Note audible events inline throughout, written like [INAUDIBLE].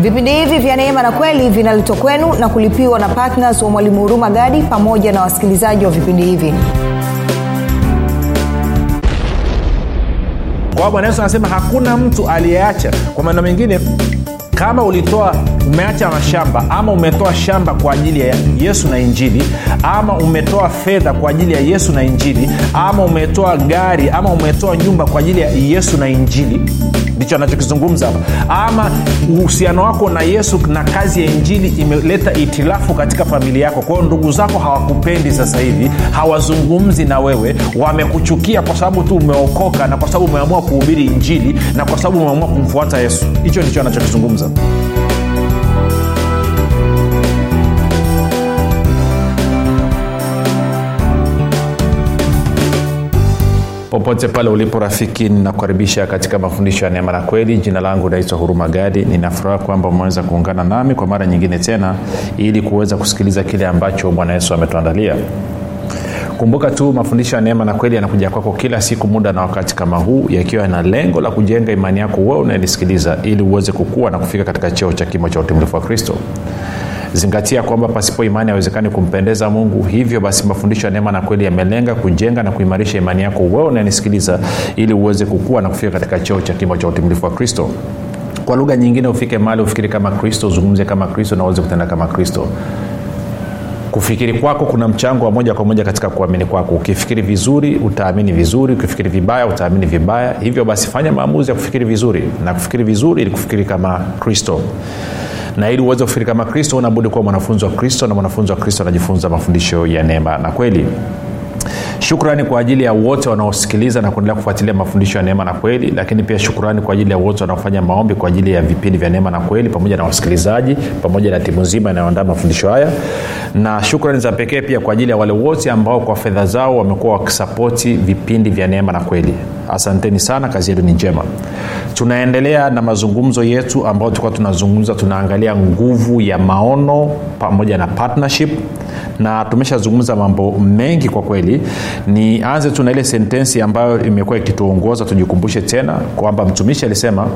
vipindi hivi vya neema na kweli vinaletwa kwenu na kulipiwa na ptns wa mwalimu huruma gadi pamoja na wasikilizaji wa vipindi hivi. Kwa bwana yesu anasema hakuna mtu aliyeacha. Kwa maneno mengine kama ulitoa umeacha mashamba ama umetoa shamba kwa ajili ya yesu na injili ama umetoa fedha kwa ajili ya yesu na injili ama umetoa gari ama umetoa nyumba kwa ajili ya yesu na injili ndicho anachokizungumza hapa. Ama uhusiano wako na yesu na kazi ya injili imeleta itilafu katika familia yako. Kwa hiyo ndugu zako hawakupendi sasa hivi hawazungumzi na wewe wamekuchukia kwa sababu tu umeokoka na kwa sababu umeamua kuhubiri injili na kwa sababu umeamua kumfuata yesu. Hicho ndicho anachokizungumza popote pale ulipo rafiki ninakukaribisha katika mafundisho ya neema na kweli. Jina langu naitwa huruma gadi. Ninafuraha kwamba umeweza kuungana nami kwa mara nyingine tena ili kuweza kusikiliza kile ambacho bwana yesu ametuandalia. Kumbuka tu mafundisho ya neema na kweli yanakuja kwako kila siku muda na wakati kama huu yakiwa na lengo la kujenga imani yako wewe unayenisikiliza ili uweze kukua na kufika katika cheo cha kimo cha utimilifu wa kristo zingatia kwamba pasipo imani haiwezekani kumpendeza mungu. Hivyo basi mafundisho ya neema na kweli yamelenga kujenga na kuimarisha imani yako. Wewe unanisikiliza ili uweze kukua na kufika katika cheo cha kimo cha utimilifu wa kristo. Kwa lugha nyingine ufike mali ufikiri kama kristo uzungumze kama kristo na uweze kutenda kama kristo. Kufikiri kwako kuna mchango wa moja kwa moja katika kuamini kwako. Ukifikiri vizuri utaamini vizuri. Ukifikiri vibaya utaamini vibaya. Hivyo basi fanya maamuzi ya kufikiri vizuri na kufikiri vizuri ili kufikiri kama kristo na ili uweze kufikiri kama kristo unabudi kuwa mwanafunzi wa kristo na mwanafunzi wa kristo anajifunza mafundisho ya neema na kweli shukrani kwa ajili ya wote wanaosikiliza na kuendelea kufuatilia mafundisho ya neema na kweli lakini pia shukrani kwa ajili ya wote wanaofanya maombi kwa ajili ya vipindi vya neema na kweli pamoja na wasikilizaji pamoja na timu nzima inayoandaa mafundisho haya. Na shukrani za pekee pia kwa ajili ya wale wote ambao kwa fedha zao wamekuwa wakisapoti vipindi vya neema na kweli. Asanteni sana kazi yetu ni njema. Tunaendelea na mazungumzo yetu ambayo tulikuwa tunazungumza tunaangalia nguvu ya maono pamoja na partnership na tumeshazungumza mambo mengi kwa kweli. Nianze tu na ile sentensi ambayo imekuwa ikituongoza tujikumbushe tena kwamba mtumishi alisema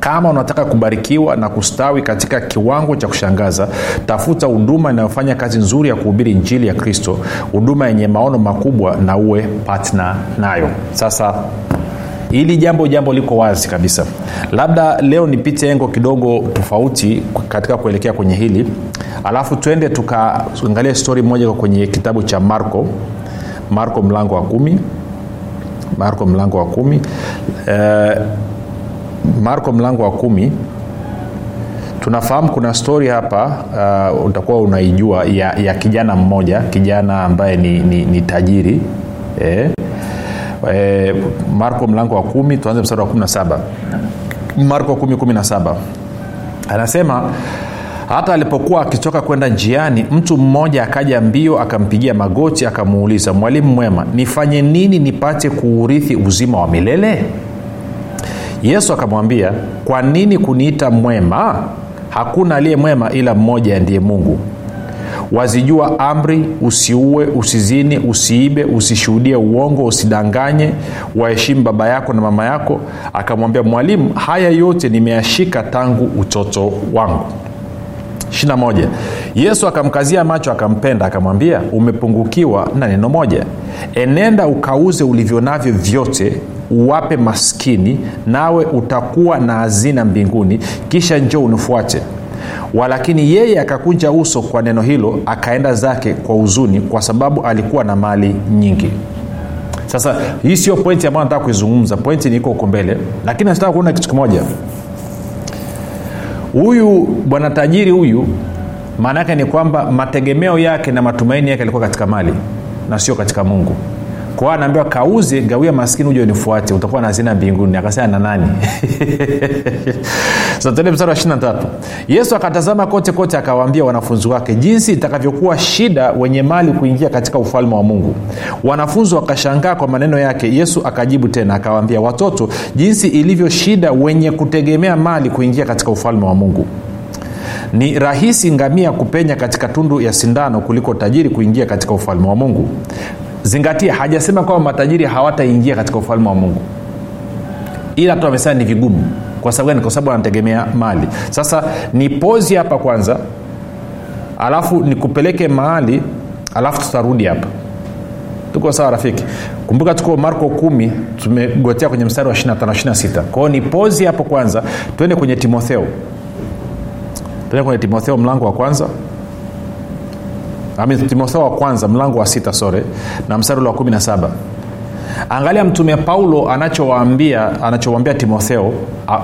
kama unataka kubarikiwa na kustawi katika kiwango cha kushangaza tafuta huduma inayofanya kazi nzuri ya kuhubiri injili ya kristo huduma yenye maono makubwa na uwe patna nayo. Sasa hili jambo jambo liko wazi kabisa. Labda leo nipite engo kidogo tofauti katika kuelekea kwenye hili. Alafu twende tukaangalia stori moja kwenye kitabu cha marko. Marko mlango wa kumi. Marko mlango wa kumi. Eh, marko mlango wa kumi. Tunafahamu kuna stori hapa uh, utakuwa unaijua ya, ya kijana mmoja kijana ambaye ni, ni, ni tajiri eh, eh, marko mlango wa kumi tuanze mstari wa 17 marko 117 anasema hata alipokuwa akitoka kwenda njiani mtu mmoja akaja mbio akampigia magoti akamuuliza mwalimu mwema nifanye nini nipate kuurithi uzima wa milele yesu akamwambia kwa nini kuniita mwema? Hakuna aliye mwema ila mmoja ndiye mungu wazijua amri usiue usizini usiibe usishuhudie uongo usidanganye. Waheshimu baba yako na mama yako. Akamwambia mwalimu haya yote nimeyashika tangu utoto wangu. 21 yesu akamkazia macho akampenda akamwambia umepungukiwa na neno moja. Enenda ukauze ulivyo navyo vyote uwape maskini nawe utakuwa na hazina mbinguni kisha njoo unifuate walakini yeye akakunja uso kwa neno hilo akaenda zake kwa huzuni kwa sababu alikuwa na mali nyingi. Sasa hii sio pointi ambayo nataka kuizungumza. Pointi niko huko mbele. Lakini nataka kuona kitu kimoja. Huyu bwana tajiri huyu maana yake ni kwamba mategemeo yake na matumaini yake alikuwa katika mali na sio katika mungu. Kwa hiyo anaambiwa kauze gawia maskini huja unifuate. Utakuwa na hazina mbinguni. Akasema na nani [LAUGHS] satende mstari wa 23 yesu akatazama kote kote akawaambia wanafunzi wake jinsi itakavyokuwa shida wenye mali kuingia katika ufalme wa mungu. Wanafunzi wakashangaa kwa maneno yake. Yesu akajibu tena akawaambia watoto jinsi ilivyo shida wenye kutegemea mali kuingia katika ufalme wa mungu. Ni rahisi ngamia kupenya katika tundu ya sindano kuliko tajiri kuingia katika ufalme wa mungu. Zingatia hajasema kwamba matajiri hawataingia katika ufalme wa mungu. Ila tu amesema ni vigumu kwa sababu gani? Kwa sababu anategemea mali. Sasa ni pozi hapa kwanza alafu nikupeleke mahali alafu tutarudi hapa. Tuko sawa rafiki? Kumbuka tuko marko kumi tumegotea kwenye mstari wa 25 26 kwao ni pozi hapo kwanza twende kwenye timotheo. Twende kwenye timotheo mlango wa kwanza. Timotheo wa kwanza mlango wa sita sore na mstari ule wa 17 angalia mtume paulo anachowaambia anachowambia timotheo a,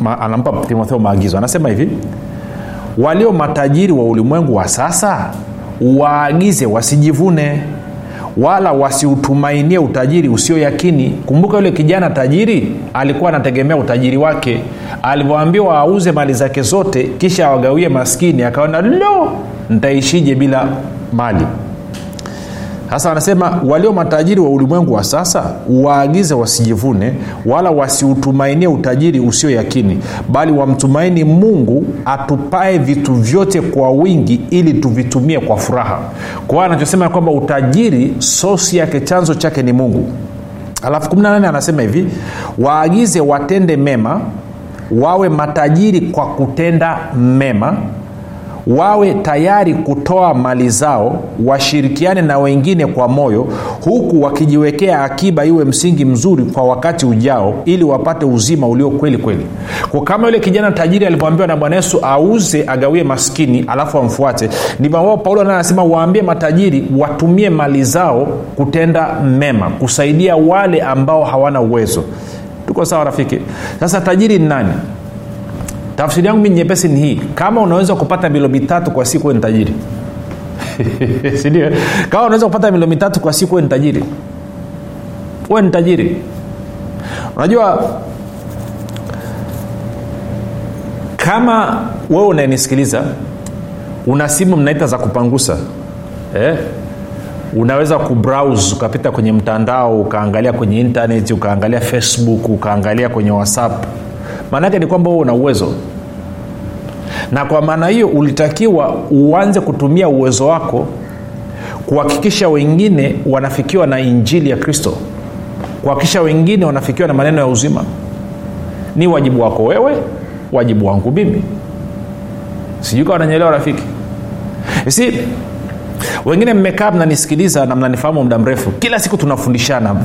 ma, anampa timotheo maagizo. Anasema hivi walio matajiri wa ulimwengu wa sasa waagize wasijivune wala wasiutumainie utajiri usio yakini. Kumbuka yule kijana tajiri alikuwa anategemea utajiri wake. Alivyoambiwa auze mali zake zote kisha awagawie maskini akaona lo ntaishije bila mali sasa anasema walio matajiri wa ulimwengu wa sasa waagize wasijivune wala wasiutumainie utajiri usio yakini bali wamtumaini mungu atupae vitu vyote kwa wingi ili tuvitumie kwa furaha. Kwa hiyo anachosema kwamba utajiri sosi yake chanzo chake ni mungu. Alafu 18 anasema hivi waagize watende mema wawe matajiri kwa kutenda mema wawe tayari kutoa mali zao washirikiane na wengine kwa moyo huku wakijiwekea akiba iwe msingi mzuri kwa wakati ujao ili wapate uzima ulio kweli kweli. Kwa kama yule kijana tajiri alivyoambiwa na bwana yesu auze agawie maskini alafu amfuate ndivyo ambao paulo naye anasema waambie matajiri watumie mali zao kutenda mema kusaidia wale ambao hawana uwezo. Tuko sawa rafiki? Sasa tajiri ni nani tafsiri yangu mi nyepesi ni hii. Kama unaweza kupata milo mitatu kwa siku ni tajiri. [LAUGHS] Sindio kama unaweza kupata milo mitatu kwa siku ni tajiri. Uwe ni tajiri. Unajua kama wewe unayenisikiliza una simu mnaita za kupangusa eh? unaweza kubrowse ukapita kwenye mtandao ukaangalia kwenye intaneti ukaangalia facebook ukaangalia kwenye whatsapp maanaake ni kwamba wewe una uwezo. Na kwa maana hiyo ulitakiwa uanze kutumia uwezo wako kuhakikisha wengine wanafikiwa na injili ya kristo. Kuhakikisha wengine wanafikiwa na maneno ya uzima. Ni wajibu wako wewe wajibu wangu mimi. Sijui kawa nanyelewa rafiki. Si wengine mmekaa mnanisikiliza na mnanifahamu muda mrefu. Kila siku tunafundishana.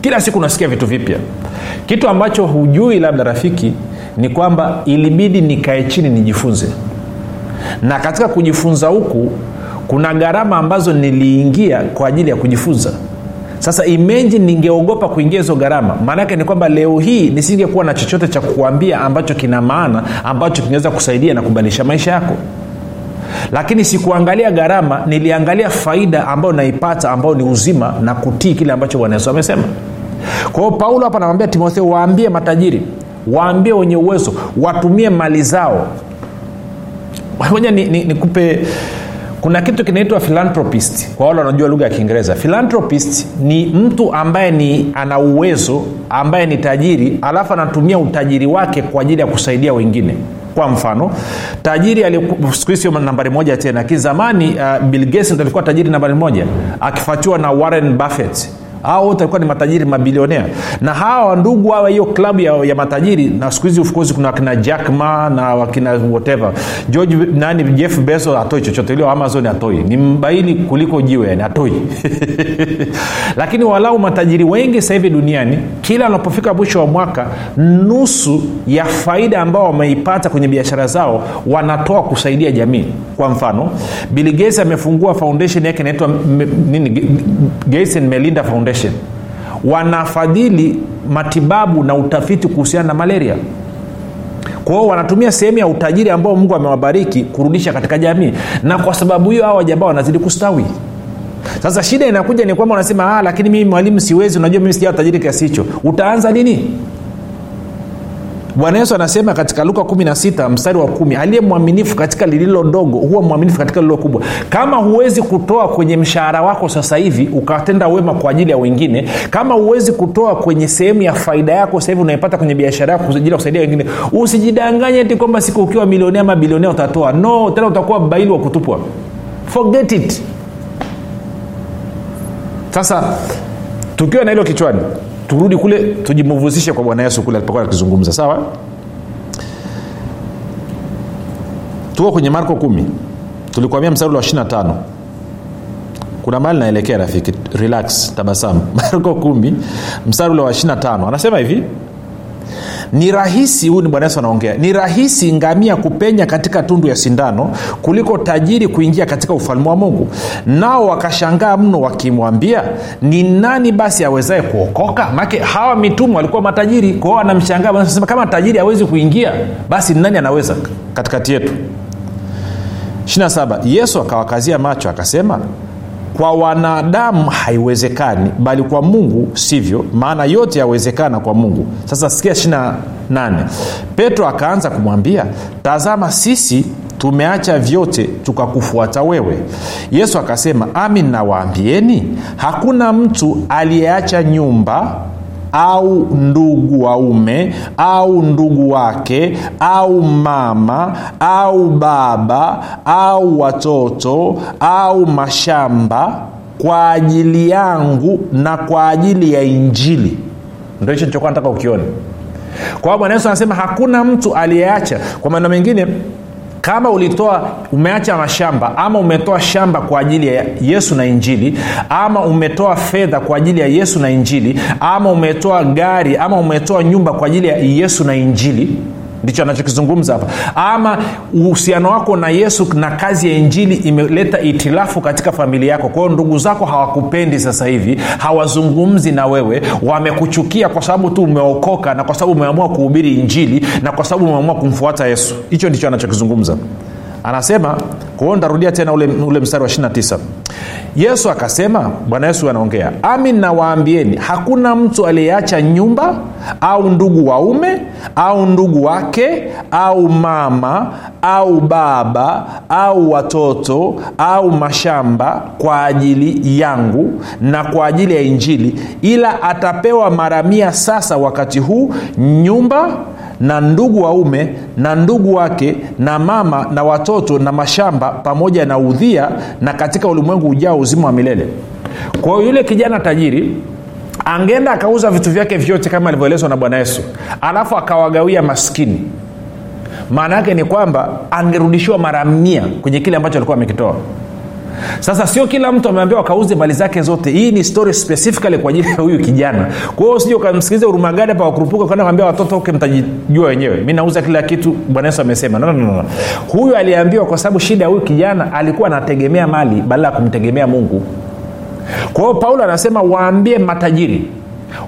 Kila siku unasikia vitu vipya. Kitu ambacho hujui labda rafiki ni kwamba ilibidi nikae chini nijifunze. Na katika kujifunza huku kuna gharama ambazo niliingia kwa ajili ya kujifunza. Sasa imeji ningeogopa kuingia hizo gharama. Maanaake ni kwamba leo hii nisingekuwa na chochote cha kukuambia ambacho kina maana ambacho kinaweza kusaidia na kubadilisha maisha yako lakini sikuangalia gharama niliangalia faida ambayo naipata ambayo ni uzima na kutii kile ambacho bwana yesu amesema. Kwa hiyo paulo hapa anamwambia timotheo waambie matajiri waambie wenye uwezo watumie mali zao. Moja nikupe ni, ni kuna kitu kinaitwa philanthropist. Kwa wale wanajua lugha ya kiingereza philanthropist ni mtu ambaye ni ana uwezo ambaye ni tajiri alafu anatumia utajiri wake kwa ajili ya kusaidia wengine kwa mfano tajiri siku nambari moja tena lakini zamani uh, bill gates ndo alikuwa tajiri nambari moja akifuatiwa na warren buffett hao wote walikuwa ni matajiri mabilionea. Na hawa ndugu hawa hiyo klabu ya, ya matajiri na siku hizi of kuna wakina jack na wakina whatever. George nani jeff bezo atoi chochote. Ilio amazon atoi ni mbaili kuliko jiwe yani atoi [LAUGHS] lakini walau matajiri wengi sasa hivi duniani kila wanapofika mwisho wa mwaka nusu ya faida ambao wameipata kwenye biashara zao wanatoa kusaidia jamii. Kwa mfano bill gates amefungua foundation yake inaitwa nini gates and melinda foundation foundation wanafadhili matibabu na utafiti kuhusiana na malaria. Kwa hiyo wanatumia sehemu ya utajiri ambao mungu amewabariki kurudisha katika jamii. Na kwa sababu hiyo hawa jamaa wanazidi kustawi. Sasa shida inakuja ni kwamba unasema ah, lakini mimi mwalimu siwezi. Unajua mimi sijaa utajiri kiasi hicho. Utaanza nini bwana yesu anasema katika luka 16 mstari wa kumi aliye mwaminifu katika lililo dogo huwa mwaminifu katika lililo kubwa. Kama huwezi kutoa kwenye mshahara wako sasa hivi ukatenda wema kwa ajili ya wengine kama huwezi kutoa kwenye sehemu ya faida yako sasa hivi unaipata kwenye biashara yako ya kusaidia wengine usijidanganye ti kwamba siku ukiwa milionea ama bilionea utatoa. No tena utakuwa baili wa kutupwa. Forget it. Sasa tukiwa na hilo kichwani turudi kule tujimuvuzishe kwa bwana yesu kule alipokuwa akizungumza. Sawa? Tuko kwenye marko kumi. Tulikuambia msarulo wa 25 kuna mali naelekea rafiki. Relax tabasamu. [LAUGHS] Marko kumi msarulo wa 25 anasema hivi ni rahisi huyu ni bwana yesu anaongea. Ni rahisi ngamia kupenya katika tundu ya sindano kuliko tajiri kuingia katika ufalme wa mungu. Nao wakashangaa mno wakimwambia ni nani basi awezaye kuokoka? Make hawa mitumwa walikuwa matajiri. Kwao wanamshangaa sema kama tajiri hawezi kuingia basi ni nani anaweza katikati yetu? 27 yesu akawakazia macho akasema kwa wanadamu haiwezekani bali kwa mungu sivyo maana yote yawezekana kwa mungu. Sasa sikia 28 petro akaanza kumwambia tazama sisi tumeacha vyote tukakufuata wewe. Yesu akasema amin nawaambieni hakuna mtu aliyeacha nyumba au ndugu waume au ndugu wake au mama au baba au watoto au mashamba kwa ajili yangu na kwa ajili ya injili. Ndo hicho nichokuwa nataka ukione. Kwa bwana yesu anasema hakuna mtu aliyeacha. Kwa maneno mengine kama ulitoa umeacha mashamba ama umetoa shamba kwa ajili ya yesu na injili ama umetoa fedha kwa ajili ya yesu na injili ama umetoa gari ama umetoa nyumba kwa ajili ya yesu na injili ndicho anachokizungumza hapa. Ama uhusiano wako na yesu na kazi ya injili imeleta itilafu katika familia yako. Kwao ndugu zako hawakupendi sasa hivi hawazungumzi na wewe wamekuchukia kwa sababu tu umeokoka na kwa sababu umeamua kuhubiri injili na kwa sababu umeamua kumfuata yesu. Hicho ndicho anachokizungumza anasema kwao ntarudia tena ule, ule mstari wa 29 yesu akasema bwana yesu anaongea amin nawaambieni hakuna mtu aliyeacha nyumba au ndugu waume au ndugu wake au mama au baba au watoto au mashamba kwa ajili yangu na kwa ajili ya injili ila atapewa mara mia sasa wakati huu nyumba na ndugu waume na ndugu wake na mama na watoto na mashamba pamoja na udhia na katika ulimwengu ujao uzima wa milele. Kwa hiyo yule kijana tajiri angeenda akauza vitu vyake vyote kama alivyoelezwa na bwana yesu alafu akawagawia maskini. Maana yake ni kwamba angerudishiwa mara mia kwenye kile ambacho alikuwa amekitoa sasa sio kila mtu ameambiwa akauze mali zake zote. Hii ni story specifically kwa ajili ya huyu kijana. Kwa hiyo usije ukamsikiliza urumagada pa wakurupuka kwenda kwambia watoto uke mtajijua wenyewe. Mi nauza kila kitu bwana yesu amesema. No, no, no. huyu aliambiwa kwa sababu shida ya huyu kijana alikuwa anategemea mali badala ya kumtegemea mungu. Kwa hiyo paulo anasema waambie matajiri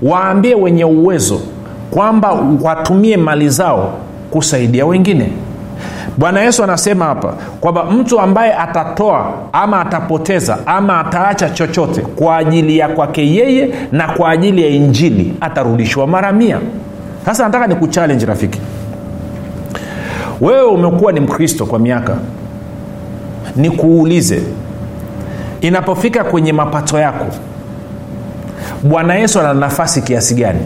waambie wenye uwezo kwamba watumie mali zao kusaidia wengine bwana yesu anasema hapa kwamba mtu ambaye atatoa ama atapoteza ama ataacha chochote kwa ajili ya kwake yeye na kwa ajili ya injili atarudishwa mara mia. Sasa nataka ni kuchallenge rafiki. Wewe umekuwa ni mkristo kwa miaka. Nikuulize inapofika kwenye mapato yako bwana yesu ana nafasi kiasi gani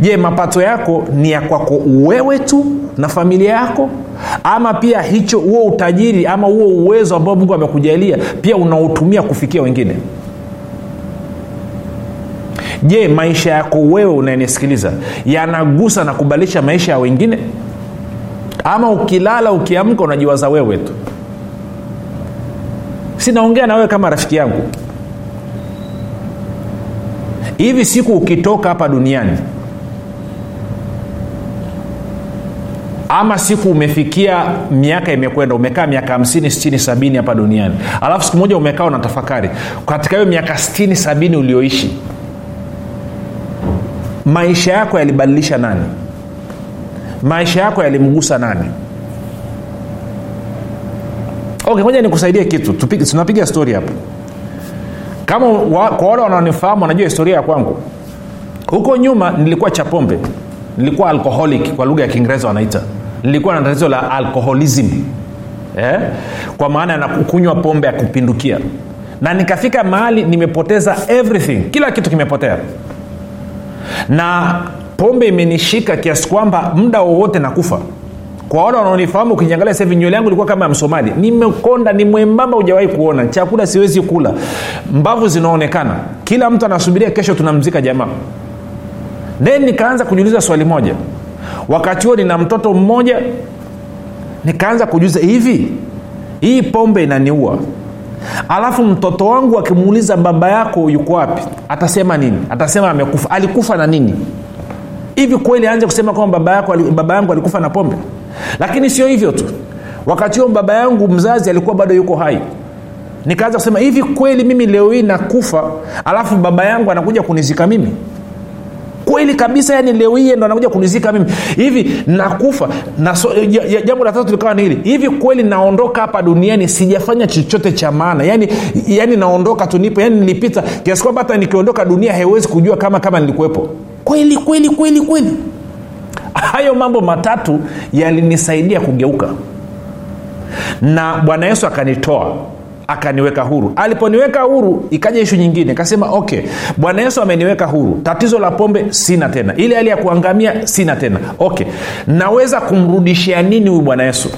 je mapato yako ni ya kwako wewe tu na familia yako? Ama pia hicho huo utajiri ama huo uwezo ambao mungu amekujalia pia unautumia kufikia wengine? Je maisha yako wewe unayenisikiliza yanagusa na kubadilisha maisha ya wengine? Ama ukilala ukiamka unajiwaza wewe tu? Sinaongea na wewe kama rafiki yangu. Hivi siku ukitoka hapa duniani ama siku umefikia miaka imekwenda umekaa miaka 50 60 70 hapa duniani. Alafu siku moja umekaa unatafakari katika hiyo miaka 60 70 ulioishi maisha yako yalibadilisha nani? Maisha yako yalimgusa nani? Okay moja nikusaidie kitu. Tunapiga stori hapa kama wa, kwa wale wanaonifahamu wanajua historia ya kwangu huko nyuma nilikuwa chapombe nilikuwa alcoholic kwa lugha ya kiingereza wanaita. Nilikuwa na tatizo la alcoholism. Eh? kwa maana ya pombe ya kupindukia. Na nikafika mahali nimepoteza everything. Kila kitu kimepotea. Na pombe imenishika kiasi kwamba muda wowote nakufa. Kwa wale wanaonifahamu ukiangalia sahivi nywele yangu ilikuwa kama ya msomali. Nimekonda ni mwembamba hujawahi kuona. Chakula siwezi kula. Mbavu zinaonekana. Kila mtu anasubiria kesho tunamzika jamaa then nikaanza kujiuliza swali moja. Wakati huo nina mtoto mmoja nikaanza kujuza hivi hii pombe inaniua. Alafu mtoto wangu akimuuliza baba yako yuko wapi atasema nini? Atasema amekufa. Alikufa na nini? Hivi kweli aanze kusema kwamba baba, yako, baba yangu alikufa na pombe? Lakini sio hivyo tu. Wakati huo baba yangu mzazi alikuwa bado yuko hai. Nikaanza kusema hivi kweli mimi leo hii nakufa alafu baba yangu anakuja kunizika mimi kweli kabisa yani leo hii ndo anakuja kunizika mimi. Hivi nakufa na so, jambo la tatu likawa ni hivi kweli naondoka hapa duniani sijafanya chochote cha maana. Yani, yani naondoka tu nipo yani nilipita. Kiasi kwamba hata nikiondoka dunia haiwezi kujua kama kama nilikuwepo. Kweli kweli kweli kweli. Hayo mambo matatu yalinisaidia kugeuka. Na bwana yesu akanitoa akaniweka huru. Aliponiweka huru ikaja ishu nyingine. Kasema okay bwana yesu ameniweka huru. Tatizo la pombe sina tena. Ile hali ya kuangamia sina tena. Okay naweza kumrudishia nini huyu bwana yesu?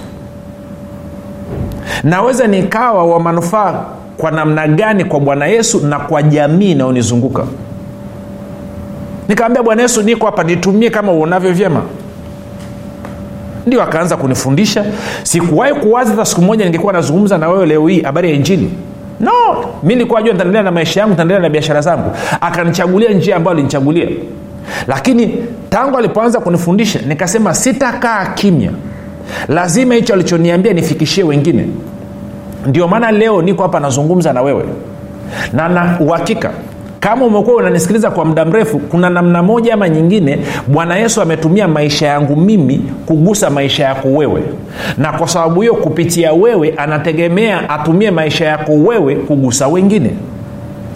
Naweza nikawa wa manufaa kwa namna gani kwa bwana yesu na kwa jamii inayonizunguka? Nikaambia bwana yesu niko hapa nitumie kama uonavyo vyema ndio akaanza kunifundisha. Sikuwahi kuwaza hata siku moja ningekuwa nazungumza na wewe leo hii habari ya injili. No mi nilikuwa jua nitaendelea na maisha yangu nitaendelea na biashara zangu. Akanichagulia njia ambayo alinichagulia. Lakini tangu alipoanza kunifundisha nikasema sitakaa kimya. Lazima hicho alichoniambia nifikishie wengine. Ndio maana leo niko hapa nazungumza na wewe. Na na uhakika kama umekuwa unanisikiliza kwa muda mrefu kuna namna moja ama nyingine bwana yesu ametumia maisha yangu mimi kugusa maisha yako wewe. Na kwa sababu hiyo kupitia wewe anategemea atumie maisha yako wewe kugusa wengine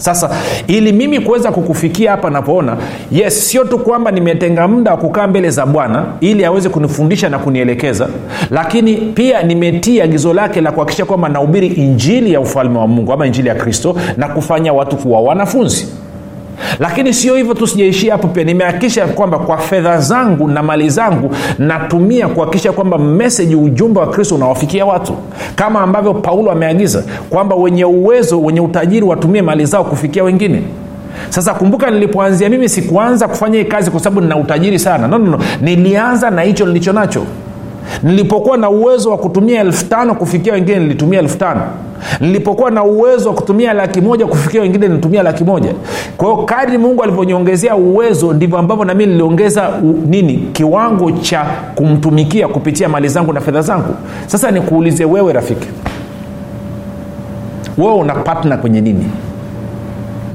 sasa ili mimi kuweza kukufikia hapa napoona yes sio tu kwamba nimetenga muda wa kukaa mbele za bwana ili aweze kunifundisha na kunielekeza lakini pia nimetii agizo lake la kuhakikisha kwamba nahubiri injili ya ufalme wa mungu ama injili ya kristo na kufanya watu kuwa wanafunzi lakini sio hivyo tu sijaishia hapo pia. Nimehakikisha kwamba kwa fedha zangu na mali zangu natumia kuhakikisha kwamba meseji ujumbe wa kristo unawafikia watu. Kama ambavyo paulo ameagiza kwamba wenye uwezo wenye utajiri watumie mali zao kufikia wengine. Sasa kumbuka nilipoanzia mimi sikuanza kufanya hii kazi kwa sababu nina utajiri sana. No, no, no. nilianza na hicho nilicho nacho nilipokuwa na uwezo wa kutumia elfu tano kufikia wengine nilitumia elfu tano nilipokuwa na uwezo wa kutumia laki moja kufikia wengine nilitumia laki moja. Kwa hiyo kadri mungu alivyoniongezea uwezo ndivyo ambavyo nami niliongeza nini kiwango cha kumtumikia kupitia mali zangu na fedha zangu. Sasa nikuulize wewe rafiki. Wewe una patna kwenye nini?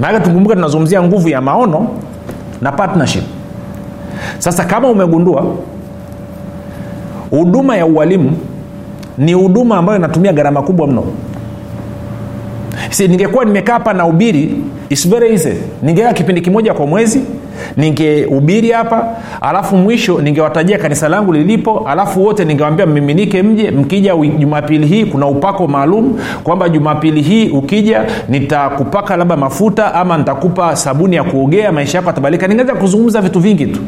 Maake tukumbuka tunazungumzia nguvu ya maono na partnership. Sasa kama umegundua huduma ya ualimu ni huduma ambayo inatumia gharama kubwa mno si ningekuwa nimekaa hapa na ubiri very easy. Ningekaa kipindi kimoja kwa mwezi ningehubiri hapa alafu mwisho ningewatajia kanisa langu lilipo alafu wote ningewambia mmiminike mje mkija jumapili hii kuna upako maalum kwamba jumapili hii ukija nitakupaka labda mafuta ama nitakupa sabuni ya kuogea maisha yako atabadilika ningeweza kuzungumza vitu vingi tu.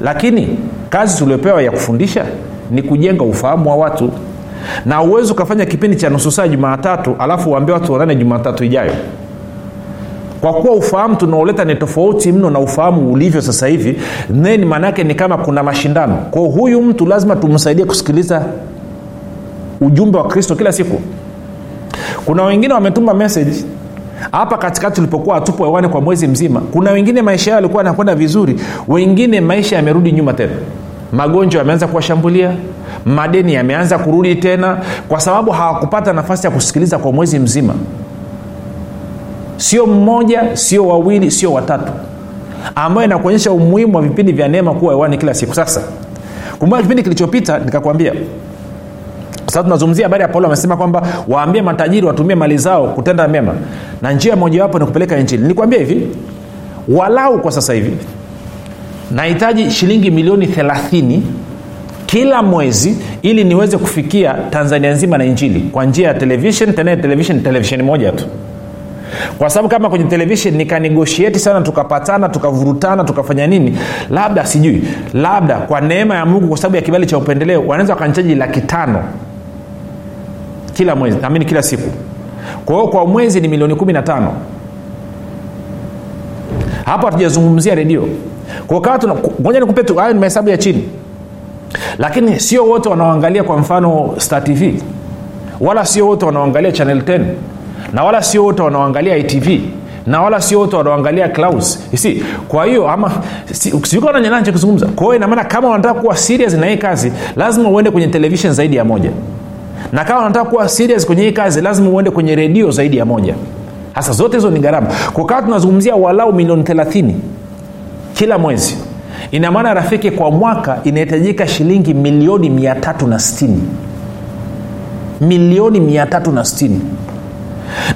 Lakini kazi tuliopewa ya kufundisha ni kujenga ufahamu wa watu na uwezi ukafanya kipindi cha nusu saa jumaatatu alafu uambie watu wanane jumatatu ijayo. Kwa kuwa ufahamu tunaoleta ni tofauti mno na ufahamu ulivyo sasa hivi then maanaake ni kama kuna mashindano. Kwao huyu mtu lazima tumsaidie kusikiliza ujumbe wa kristo kila siku. Kuna wengine wametuma message hapa katikati tulipokuwa hatupo hewani kwa mwezi mzima kuna wengine maisha yao yalikuwa yanakwenda vizuri wengine maisha yamerudi nyuma tena magonjwa yameanza kuwashambulia madeni yameanza kurudi tena kwa sababu hawakupata nafasi ya kusikiliza kwa mwezi mzima. Sio mmoja sio wawili sio watatu ambayo inakuonyesha umuhimu wa vipindi vya neema kuwa hewani kila siku. Sasa kumbuka kipindi kilichopita nikakwambia sasa tunazungumzia habari ya paulo amesema kwamba waambie matajiri watumie mali zao kutenda mema na njia mojawapo ni kupeleka injili. Nilikwambia hivi walau kwa sasa hivi nahitaji shilingi milioni 30 kila mwezi ili niweze kufikia tanzania nzima na injili kwa njia ya televishen tena televishen televisheni moja tu. Kwa sababu kama kwenye televishen nikanegoshieti sana tukapatana tukavurutana tukafanya nini labda sijui labda kwa neema ya mungu kwa sababu ya kibali cha upendeleo wanaweza wakanchaji laki tano kila mwezi amini kila siku. Kwa hiyo kwa mwezi ni milioni kumi na tano. Hapo hatujazungumzia redio kwa nikupe tu hayo ni mahesabu ya chini. Lakini sio wote wanaoangalia kwa mfano star tv wala sio wote wanaoangalia channel 10 na wala sio wote wanaoangalia itv na wala sio wote wanaoangalia klaus si kwa hiyo ama kuzungumza. Kwa hiyo inamaana kama wanataka kuwa serious na hii kazi lazima uende kwenye television zaidi ya moja. Na kama wanataka kuwa serious kwenye hii kazi lazima uende kwenye redio zaidi ya moja. Hasa zote hizo ni gharama. Kukaa tunazungumzia walau milioni 30 kila mwezi. Ina maana rafiki kwa mwaka inahitajika shilingi milioni 360 milioni 360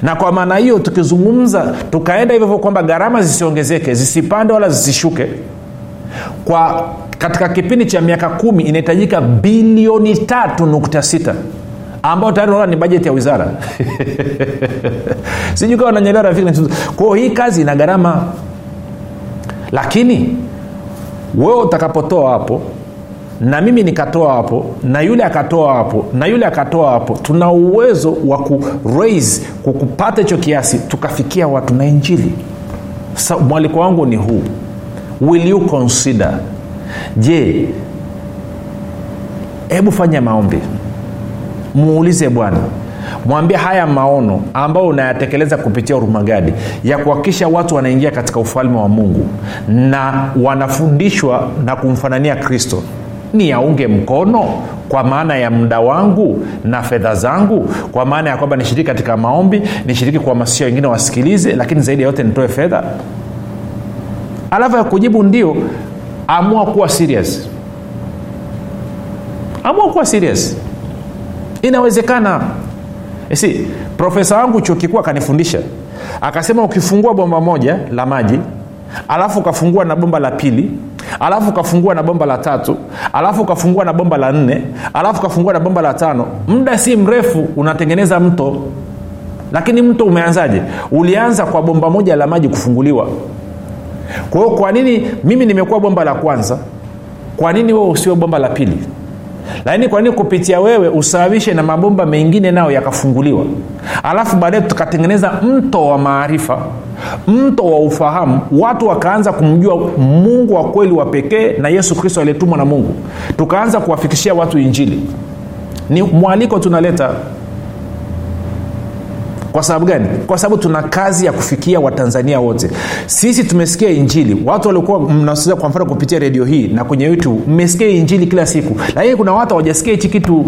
na kwa maana hiyo tukizungumza tukaenda hivyo kwamba gharama zisiongezeke zisipande wala zisishuke kwa katika kipindi cha miaka kumi inahitajika bilioni tatu nukta sita ambao tayari unaona ni bajeti ya wizara. [LAUGHS] Sijui kawa nanyelewa rafiki. Kwao hii kazi ina gharama lakini wewe utakapotoa hapo na mimi nikatoa hapo na yule akatoa hapo na yule akatoa hapo tuna uwezo wa kuraise kukupata hicho kiasi tukafikia watu na injili. So, mwaliko wangu ni huu. Will you consider? Je hebu fanya maombi. Muulize bwana mwambie haya maono ambayo unayatekeleza kupitia urumagadi ya kuhakikisha watu wanaingia katika ufalme wa mungu na wanafundishwa na kumfanania kristo. Ni yaunge mkono kwa maana ya muda wangu na fedha zangu kwa maana ya kwamba nishiriki katika maombi nishiriki kuhamasisha wengine wasikilize lakini zaidi ya yote nitoe fedha. Alafu ya kujibu ndio amua kuwa serious. Amua kuwa serious. Inawezekana si profesa wangu chuo kikuu akanifundisha. Akasema ukifungua bomba moja la maji alafu ukafungua na bomba la pili alafu ukafungua na bomba la tatu alafu ukafungua na bomba la nne alafu ukafungua na bomba la tano muda si mrefu unatengeneza mto. Lakini mto umeanzaje? Ulianza kwa bomba moja la maji kufunguliwa. Kwa hiyo kwa nini mimi nimekuwa bomba la kwanza? Kwa nini wewe usiwe bomba la pili lakini kwa nini kupitia wewe usababishe na mabomba mengine nayo yakafunguliwa? Alafu baadaye tukatengeneza mto wa maarifa mto wa ufahamu. Watu wakaanza kumjua mungu wa kweli wa pekee na yesu kristo aliyetumwa na mungu. Tukaanza kuwafikishia watu injili. Ni mwaliko tunaleta kwa sababu gani? Kwa sababu tuna kazi ya kufikia watanzania wote. Sisi tumesikia injili. Watu waliokuwa mnasikia kwa mfano kupitia redio hii na kwenye youtube. Mmesikia injili kila siku. Lakini kuna watu hawajasikia hichi kitu.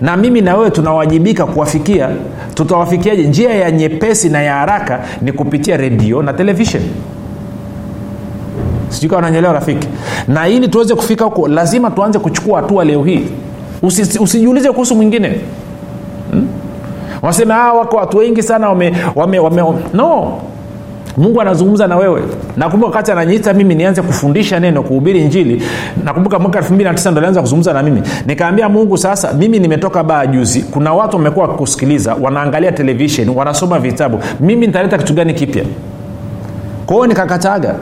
Na mimi na wewe tunawajibika kuwafikia. Tutawafikiaje? Njia ya nyepesi na ya haraka ni kupitia redio na televishen sijui kawa nanyelewa rafiki. Na ili tuweze kufika huko lazima tuanze kuchukua hatua leo hii. Usi, kuhusu mwingine. Hmm? Wanasema ah, wako watu wengi sana wame, wame, wame, no. Mungu anazungumza na wewe. Nakumbuka wakati ananyiita mimi nianze kufundisha neno kuhubiri njili nakumbuka mwaka 29 ndo alianza kuzungumza na mimi. Nikaambia mungu sasa mimi nimetoka baa juzi. Kuna watu wamekuwa wakikusikiliza wanaangalia televishen wanasoma vitabu. Mimi nitaleta kitu gani kipya? Kwa nikakataga.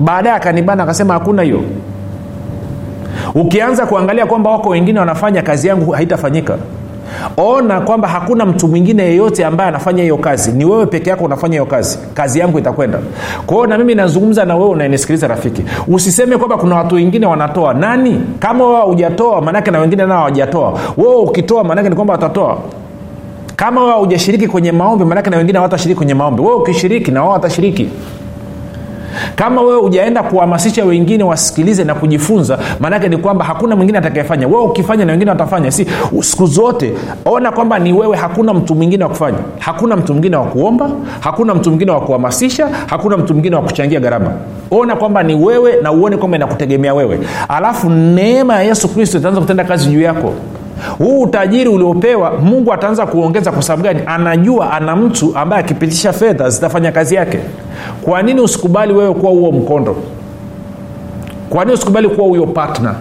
Baadaye akanibana akasema hakuna hiyo. Ukianza kuangalia kwamba wako wengine wanafanya kazi yangu haitafanyika ona kwamba hakuna mtu mwingine yeyote ambaye anafanya hiyo kazi. Ni wewe peke yako unafanya hiyo kazi. Kazi yangu itakwenda. Kwao na mimi nazungumza na wewe unanisikiliza rafiki. Usiseme kwamba kuna watu wengine wanatoa. Nani? Kama wewe hujatoa maanake na wengine nao hawajatoa. Wewe ukitoa maanake ni kwamba watatoa. Kama wewe hujashiriki kwenye maombi maanake na wengine hawatashiriki kwenye maombi. Wewe ukishiriki na wao watashiriki kama wewe ujaenda kuhamasisha wengine wasikilize na kujifunza maanake ni kwamba hakuna mwingine atakayefanya. Wewe ukifanya na wengine watafanya. Si siku zote ona kwamba ni wewe hakuna mtu mwingine wa kufanya. Hakuna mtu mwingine wa kuomba hakuna mtu mwingine wa kuhamasisha hakuna mtu mwingine wa kuchangia gharama. Ona kwamba ni wewe na uone kwamba inakutegemea wewe. Alafu neema ya yesu kristo itaanza kutenda kazi juu yako huu utajiri uliopewa mungu ataanza kuongeza kwa sababu gani? Anajua ana mtu ambaye akipitisha fedha zitafanya kazi yake. Kwa nini usikubali wewe kuwa huo mkondo? Kwa nini usikubali kuwa huyo partner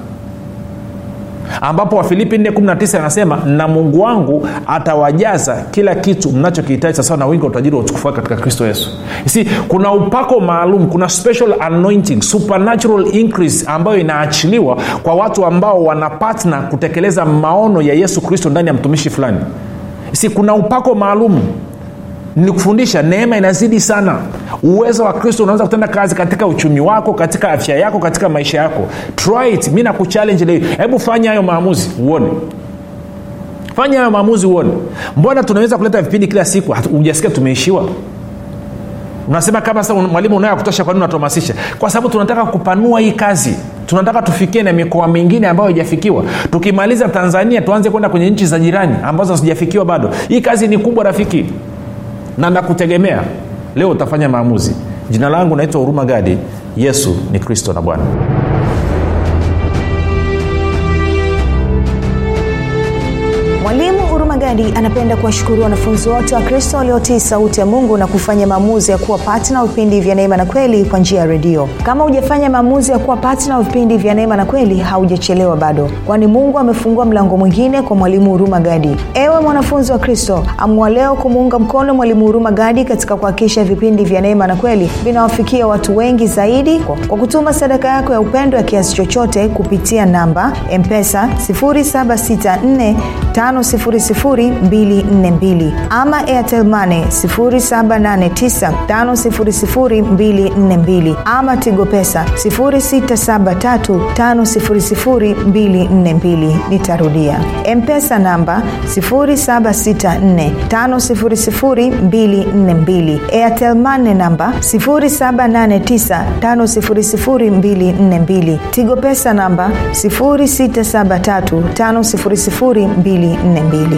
ambapo wafilipi 419 anasema na mungu wangu atawajaza kila kitu mnachokihitaji sasawa na wingi wa utajiri wa utukufu wake katika kristo yesu. Si kuna upako maalum kuna special anointing supernatural increase ambayo inaachiliwa kwa watu ambao wana patna kutekeleza maono ya yesu kristo ndani ya mtumishi fulani. Si kuna upako maalum nikufundisha neema inazidi sana. Uwezo wa kristo unaweza kutenda kazi katika uchumi wako katika afya yako katika maisha yako. Try it. Mi nakuchallenge leo. Hebu fanya hayo maamuzi uone. Fanya hayo maamuzi uone. Mbona tunaweza kuleta vipindi kila siku? Hujasikia tumeishiwa? Unasema kama sasa mwalimu unayo kutosha kwanini unatuhamasisha? Kwa sababu tunataka kupanua hii kazi. Tunataka tufikie na mikoa mingine ambayo haijafikiwa. Tukimaliza tanzania tuanze kwenda kwenye nchi za jirani ambazo hazijafikiwa bado. Hii kazi ni kubwa rafiki na nakutegemea. Leo utafanya maamuzi. Jina langu naitwa huruma gadi. Yesu ni kristo na bwana hurumagadi anapenda kuwashukuru wanafunzi wote wa kristo waliotii sauti ya mungu na kufanya maamuzi ya kuwa patna wa vipindi vya neema na kweli kwa njia ya redio. Kama hujafanya maamuzi ya kuwa patna wa vipindi vya neema na kweli haujachelewa bado. Kwani mungu amefungua mlango mwingine kwa mwalimu huruma gadi. Ewe mwanafunzi wa kristo amua leo kumuunga mkono mwalimu huruma gadi katika kuhakikisha vipindi vya neema na kweli vinawafikia watu wengi zaidi kwa kutuma sadaka yako ya upendo ya kiasi chochote kupitia namba mpesa 764 5242 ama airtelmane 7895242 ama tigo pesa 6735242 nitarudia. Mpesa namba 7645242 airtelmane namba 7895242 tigo pesa namba 6735242 umekuwa